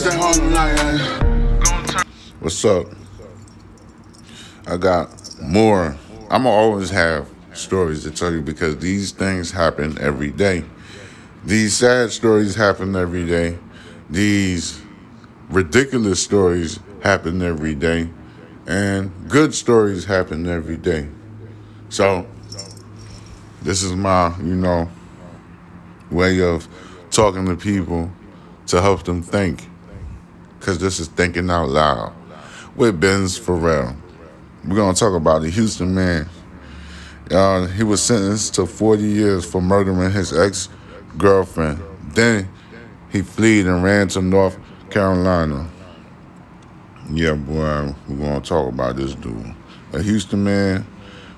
That. What's up? I got more. I'm gonna always have stories to tell you because these things happen every day. These sad stories happen every day. These ridiculous stories happen every day. And good stories happen every day. So, this is my, you know, way of talking to people to help them think. Because this is Thinking Out Loud with Benz Farrell. We're going to talk about the Houston man. Uh, he was sentenced to 40 years for murdering his ex girlfriend. Then he fled and ran to North Carolina. Yeah, boy, we're going to talk about this dude. A Houston man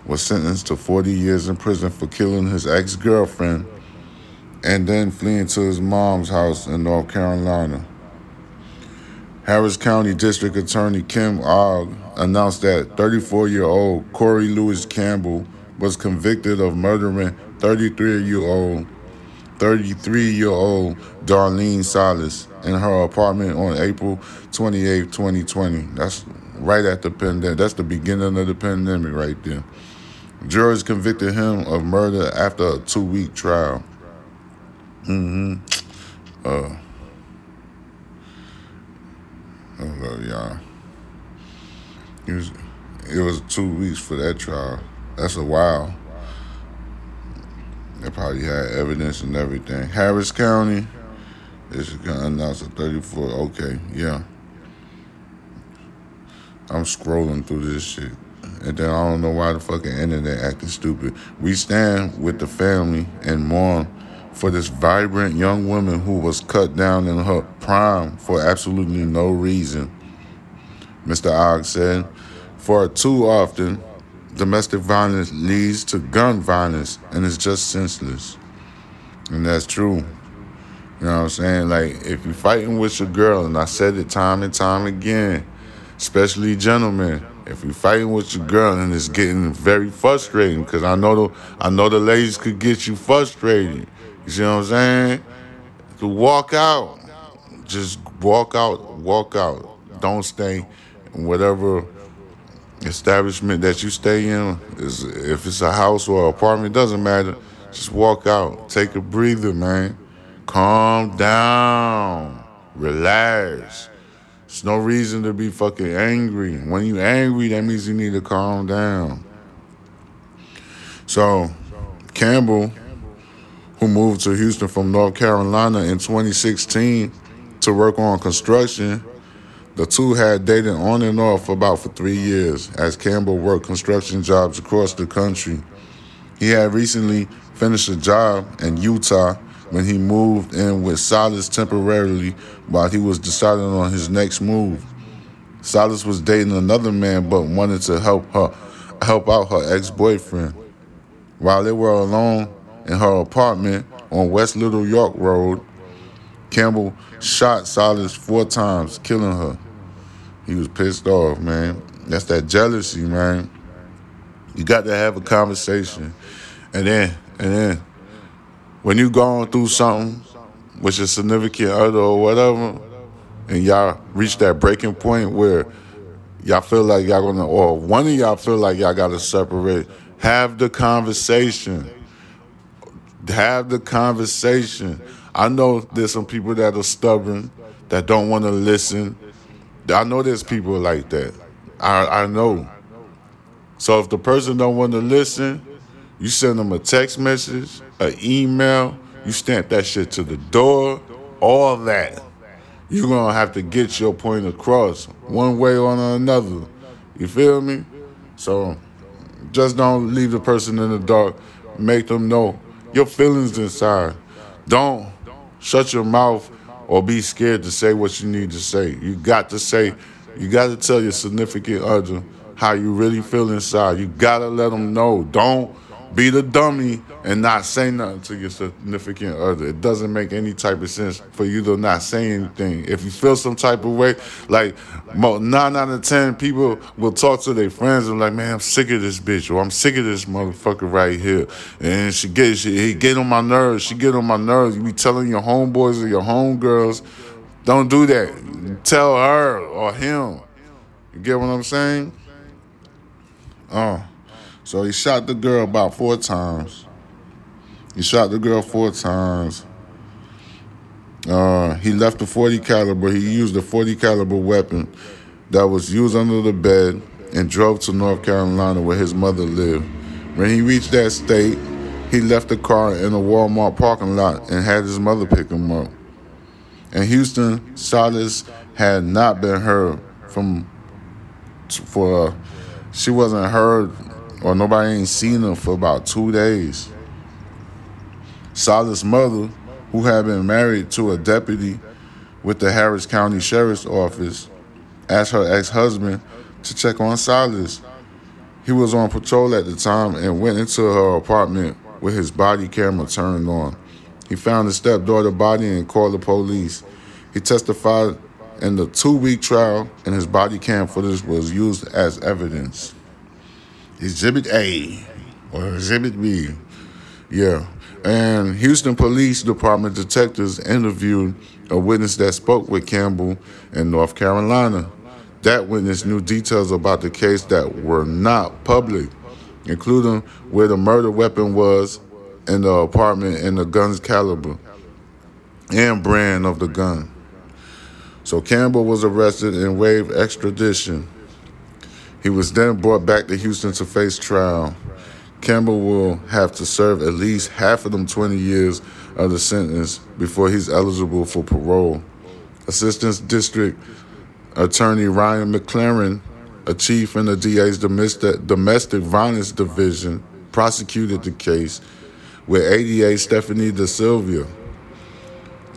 was sentenced to 40 years in prison for killing his ex girlfriend and then fleeing to his mom's house in North Carolina. Harris County District Attorney Kim Ogg announced that 34 year old Corey Lewis Campbell was convicted of murdering 33 year old 33 year old Darlene Silas in her apartment on April 28, 2020. That's right at the pandemic. That's the beginning of the pandemic right there. Jurors convicted him of murder after a two week trial. Mm-hmm. Uh, hello, y'all. It was, it was two weeks for that trial. That's a while. They probably had evidence and everything. Harris County is gonna announce a 34. Okay, yeah. I'm scrolling through this shit. And then I don't know why the fucking internet acting stupid. We stand with the family and mourn for this vibrant young woman who was cut down in her prime for absolutely no reason. Mr. Ogg said, for too often, domestic violence leads to gun violence and it's just senseless. And that's true. You know what I'm saying? Like, if you're fighting with your girl, and I said it time and time again, especially gentlemen, if you're fighting with your girl and it's getting very frustrating, because I know the I know the ladies could get you frustrated. You see what I'm saying? To walk out. Just walk out, walk out. Don't stay in whatever establishment that you stay in. Is if it's a house or apartment, doesn't matter. Just walk out. Take a breather, man. Calm down. Relax. There's no reason to be fucking angry. When you angry, that means you need to calm down. So, Campbell, who moved to Houston from North Carolina in 2016 to work on construction, the two had dated on and off about for three years as Campbell worked construction jobs across the country. He had recently finished a job in Utah when he moved in with Silas temporarily while he was deciding on his next move. Silas was dating another man but wanted to help her help out her ex-boyfriend. While they were alone in her apartment on West Little York Road, Campbell shot Silas four times, killing her. He was pissed off, man. That's that jealousy, man. You got to have a conversation. And then, and then, when you going through something with your significant other or whatever, and y'all reach that breaking point where y'all feel like y'all gonna, or one of y'all feel like y'all gotta separate, have the conversation. Have the conversation. I know there's some people that are stubborn, that don't want to listen. I know there's people like that. I, I know. So if the person don't want to listen, you send them a text message, an email, you stamp that shit to the door, all that. You're gonna have to get your point across one way or another. You feel me? So just don't leave the person in the dark. Make them know your feelings inside. Don't shut your mouth or be scared to say what you need to say. You got to say, you got to tell your significant other how you really feel inside. You got to let them know. Don't be the dummy and not say nothing to your significant other. It doesn't make any type of sense for you to not say anything. If you feel some type of way, like nine out of ten people will talk to their friends and like, man, I'm sick of this bitch or I'm sick of this motherfucker right here. And she get she he get on my nerves. She get on my nerves. You be telling your homeboys or your homegirls Don't do that. Tell her or him. You get what I'm saying? Oh. So he shot the girl about four times. He shot the girl four times. Uh, he left the 40 caliber. He used the 40 caliber weapon that was used under the bed and drove to North Carolina where his mother lived. When he reached that state, he left the car in a Walmart parking lot and had his mother pick him up. In Houston, Salas had not been heard from for uh, she wasn't heard or nobody ain't seen her for about two days. Salas' mother, who had been married to a deputy with the Harris County Sheriff's Office, asked her ex-husband to check on Salas. He was on patrol at the time and went into her apartment with his body camera turned on. He found his stepdaughter body and called the police. He testified in the two-week trial, and his body cam footage was used as evidence. Exhibit A or Exhibit B. Yeah. And Houston Police Department detectives interviewed a witness that spoke with Campbell in North Carolina. That witness knew details about the case that were not public, including where the murder weapon was in the apartment and the gun's caliber and brand of the gun. So Campbell was arrested and waived extradition. He was then brought back to Houston to face trial. Campbell will have to serve at least half of them 20 years of the sentence before he's eligible for parole. Assistant District Attorney Ryan McLaren, a chief in the DA's domestic, violence division, prosecuted the case with ADA Stephanie Da Silva.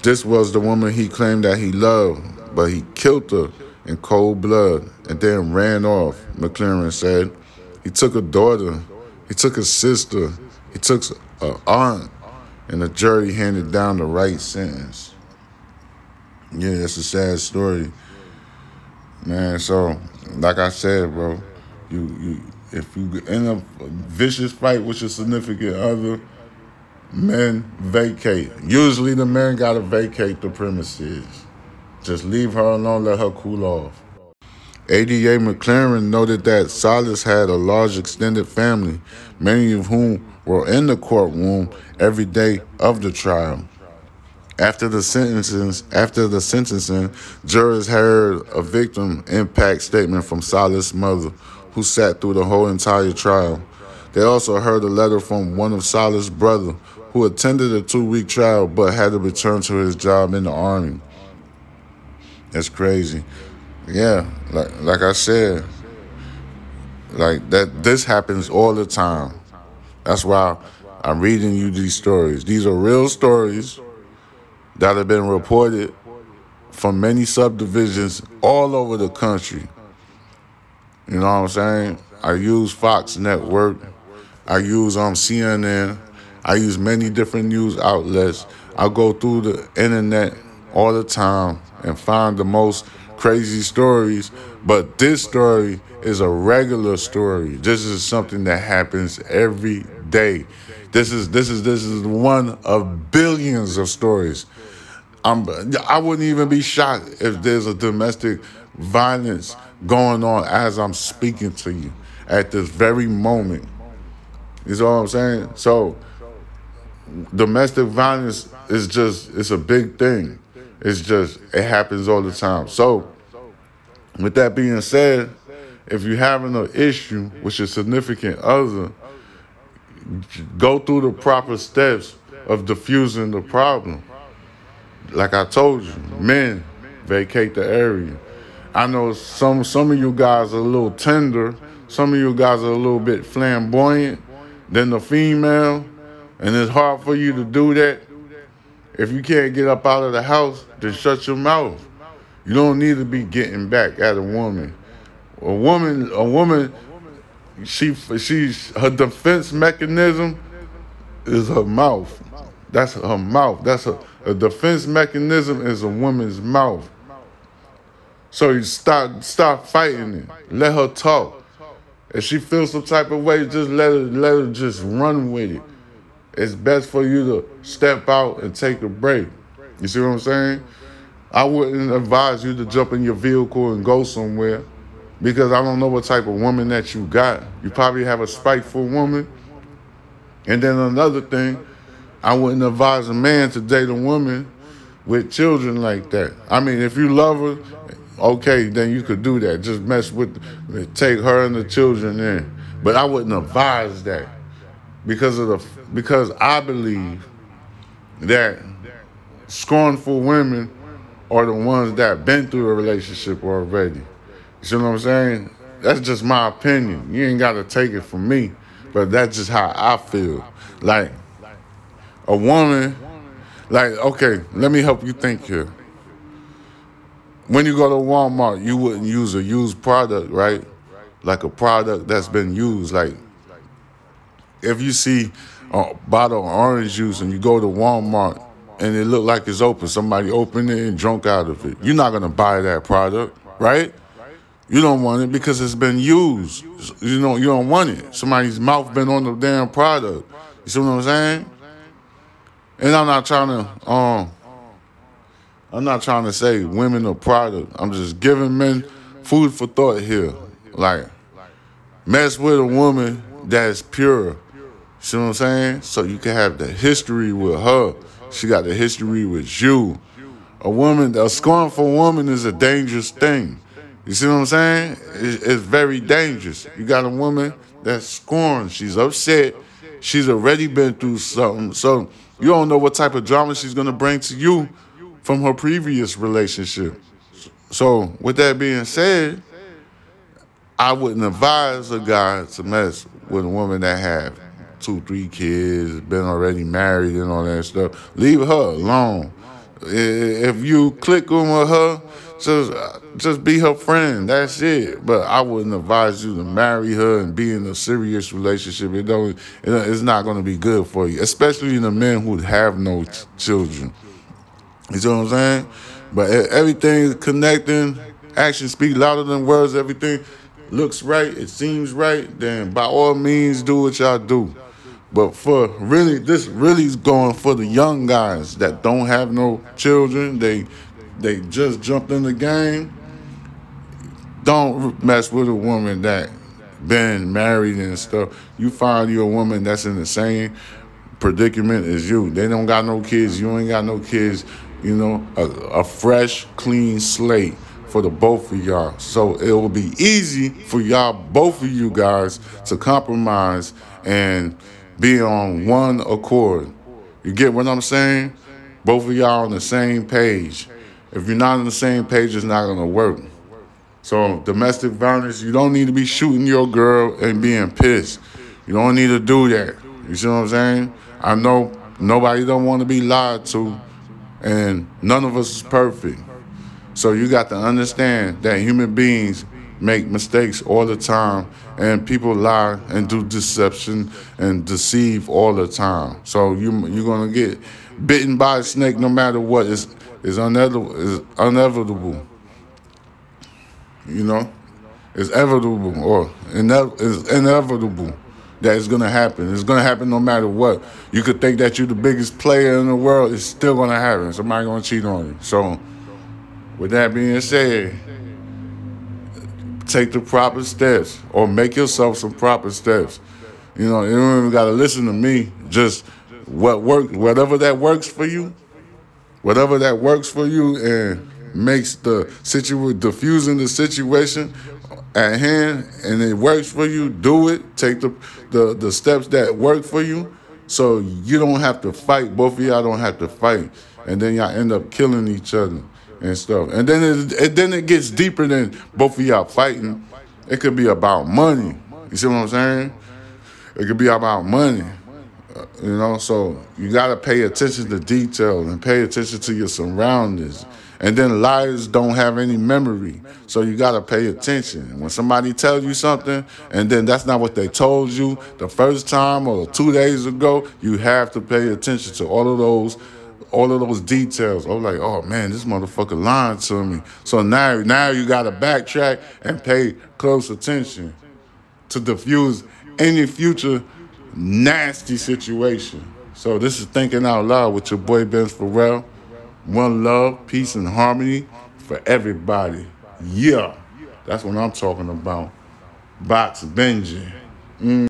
This was the woman he claimed that he loved, but he killed her in cold blood and then ran off, McLaren said. He took a daughter, he took a sister, he took an aunt, and the jury handed down the right sentence. Yeah, that's a sad story. Man, so like I said, bro, you you if you in a vicious fight with your significant other, men vacate. Usually the men gotta vacate the premises. Just leave her alone, let her cool off. ADA McLaren noted that Salas had a large extended family, many of whom were in the courtroom every day of the trial. After the sentencing, after the sentencing, jurors heard a victim impact statement from Salas' mother, who sat through the whole entire trial. They also heard a letter from one of Salas' brother, who attended a two-week trial but had to return to his job in the army. That's crazy. Yeah, like like I said, like that. This happens all the time. That's why I'm reading you these stories. These are real stories that have been reported from many subdivisions all over the country. You know what I'm saying? I use Fox Network. I use um CNN. I use many different news outlets. I go through the internet all the time and find the most crazy stories. But this story is a regular story. This is something that happens every day. This is this is this is one of billions of stories. I'm, I wouldn't even be shocked if there's a domestic violence going on as I'm speaking to you at this very moment. Know what I'm saying? So domestic violence is just it's a big thing. It's just it happens all the time. So with that being said, if you're having an issue with your significant other, go through the proper steps of diffusing the problem. Like I told you, men vacate the area. I know some some of you guys are a little tender, some of you guys are a little bit flamboyant than the female, and it's hard for you to do that. If you can't get up out of the house, then shut your mouth. You don't need to be getting back at a woman. A woman, a woman, she she's her defense mechanism is her mouth. That's her mouth. That's a, a defense mechanism is a woman's mouth. So you stop stop fighting it. Let her talk. If she feels some type of way, just let her let her just run with it. It's best for you to step out and take a break. You see what I'm saying? I wouldn't advise you to jump in your vehicle and go somewhere because I don't know what type of woman that you got. You probably have a spiteful woman. And then another thing, I wouldn't advise a man to date a woman with children like that. I mean, if you love her, okay, then you could do that. Just mess with, take her and the children in. But I wouldn't advise that because of the because I believe that scornful women are the ones that been through a relationship already. You see what I'm saying? That's just my opinion. You ain't got to take it from me, but that's just how I feel. Like a woman, like okay, let me help you think here. When you go to Walmart, you wouldn't use a used product, right? Like a product that's been used. Like if you see a bottle of orange juice and you go to Walmart and it look like it's open, somebody opened it and drunk out of it. You're not gonna buy that product, right? You don't want it because it's been used. You know, you don't want it. Somebody's mouth been on the damn product. You see what I'm saying? And I'm not trying to um I'm not trying to say women are product. I'm just giving men food for thought here. Like mess with a woman that's pure. See what I'm saying? So you can have the history with her. She got the history with you. A woman, a scornful woman is a dangerous thing. You see what I'm saying? It's very dangerous. You got a woman that's scorned. She's upset. She's already been through something. So you don't know what type of drama she's going to bring to you from her previous relationship. So with that being said, I wouldn't advise a guy to mess with a woman that have two, three kids, been already married and all that stuff. Leave her alone. If you click on with her, just uh, just be her friend. That's it. But I wouldn't advise you to marry her and be in a serious relationship. It don't. It's not going to be good for you, especially in the men who have no children. You see what I'm saying? But everything connecting, actions speak louder than words. Everything looks right. It seems right. Then by all means, do what y'all do. But for really, this really is going for the young guys that don't have no children. They they just jumped in the game. Don't mess with a woman that been married and stuff. You find you a woman that's in the same predicament as you. They don't got no kids. You ain't got no kids. You know, a, a fresh, clean slate for the both of y'all. So it will be easy for y'all, both of you guys, to compromise and be on one accord. You get what I'm saying? Both of y'all on the same page. If you're not on the same page, it's not gonna work. So domestic violence, you don't need to be shooting your girl and being pissed. You don't need to do that. You see what I'm saying? I know nobody don't want to be lied to, and none of us is perfect. So you got to understand that human beings make mistakes all the time, and people lie and do deception and deceive all the time. So you you're gonna get bitten by a snake no matter what. It's, it's, inevitable, it's inevitable. You know? It's inevitable or ine- it's inevitable that it's gonna happen. It's gonna happen no matter what. You could think that you're the biggest player in the world, it's still gonna happen. Somebody gonna cheat on you. So with that being said, take the proper steps or make yourself some proper steps. You know, you don't even got to listen to me. Just what work, whatever that works for you, whatever that works for you, and makes the situation diffusing the situation at hand, and it works for you. Do it. Take the the the steps that work for you, so you don't have to fight. Both of y'all don't have to fight, and then y'all end up killing each other and stuff. And then it, it, then it gets deeper than both of y'all fighting. It could be about money. You see what I'm saying? It could be about money. Uh, you know, so you got to pay attention to detail and pay attention to your surroundings. And then liars don't have any memory. So you got to pay attention. When somebody tells you something and then that's not what they told you the first time or two days ago, you have to pay attention to all of those all of those details. I'm like, oh man, this motherfucker lying to me. So now, now you got to backtrack and pay close attention to diffuse any future nasty situation. So this is thinking out loud with your boy Ben Farrell. one love, peace, and harmony for everybody. Yeah, that's what I'm talking about. Box Benji. Mm.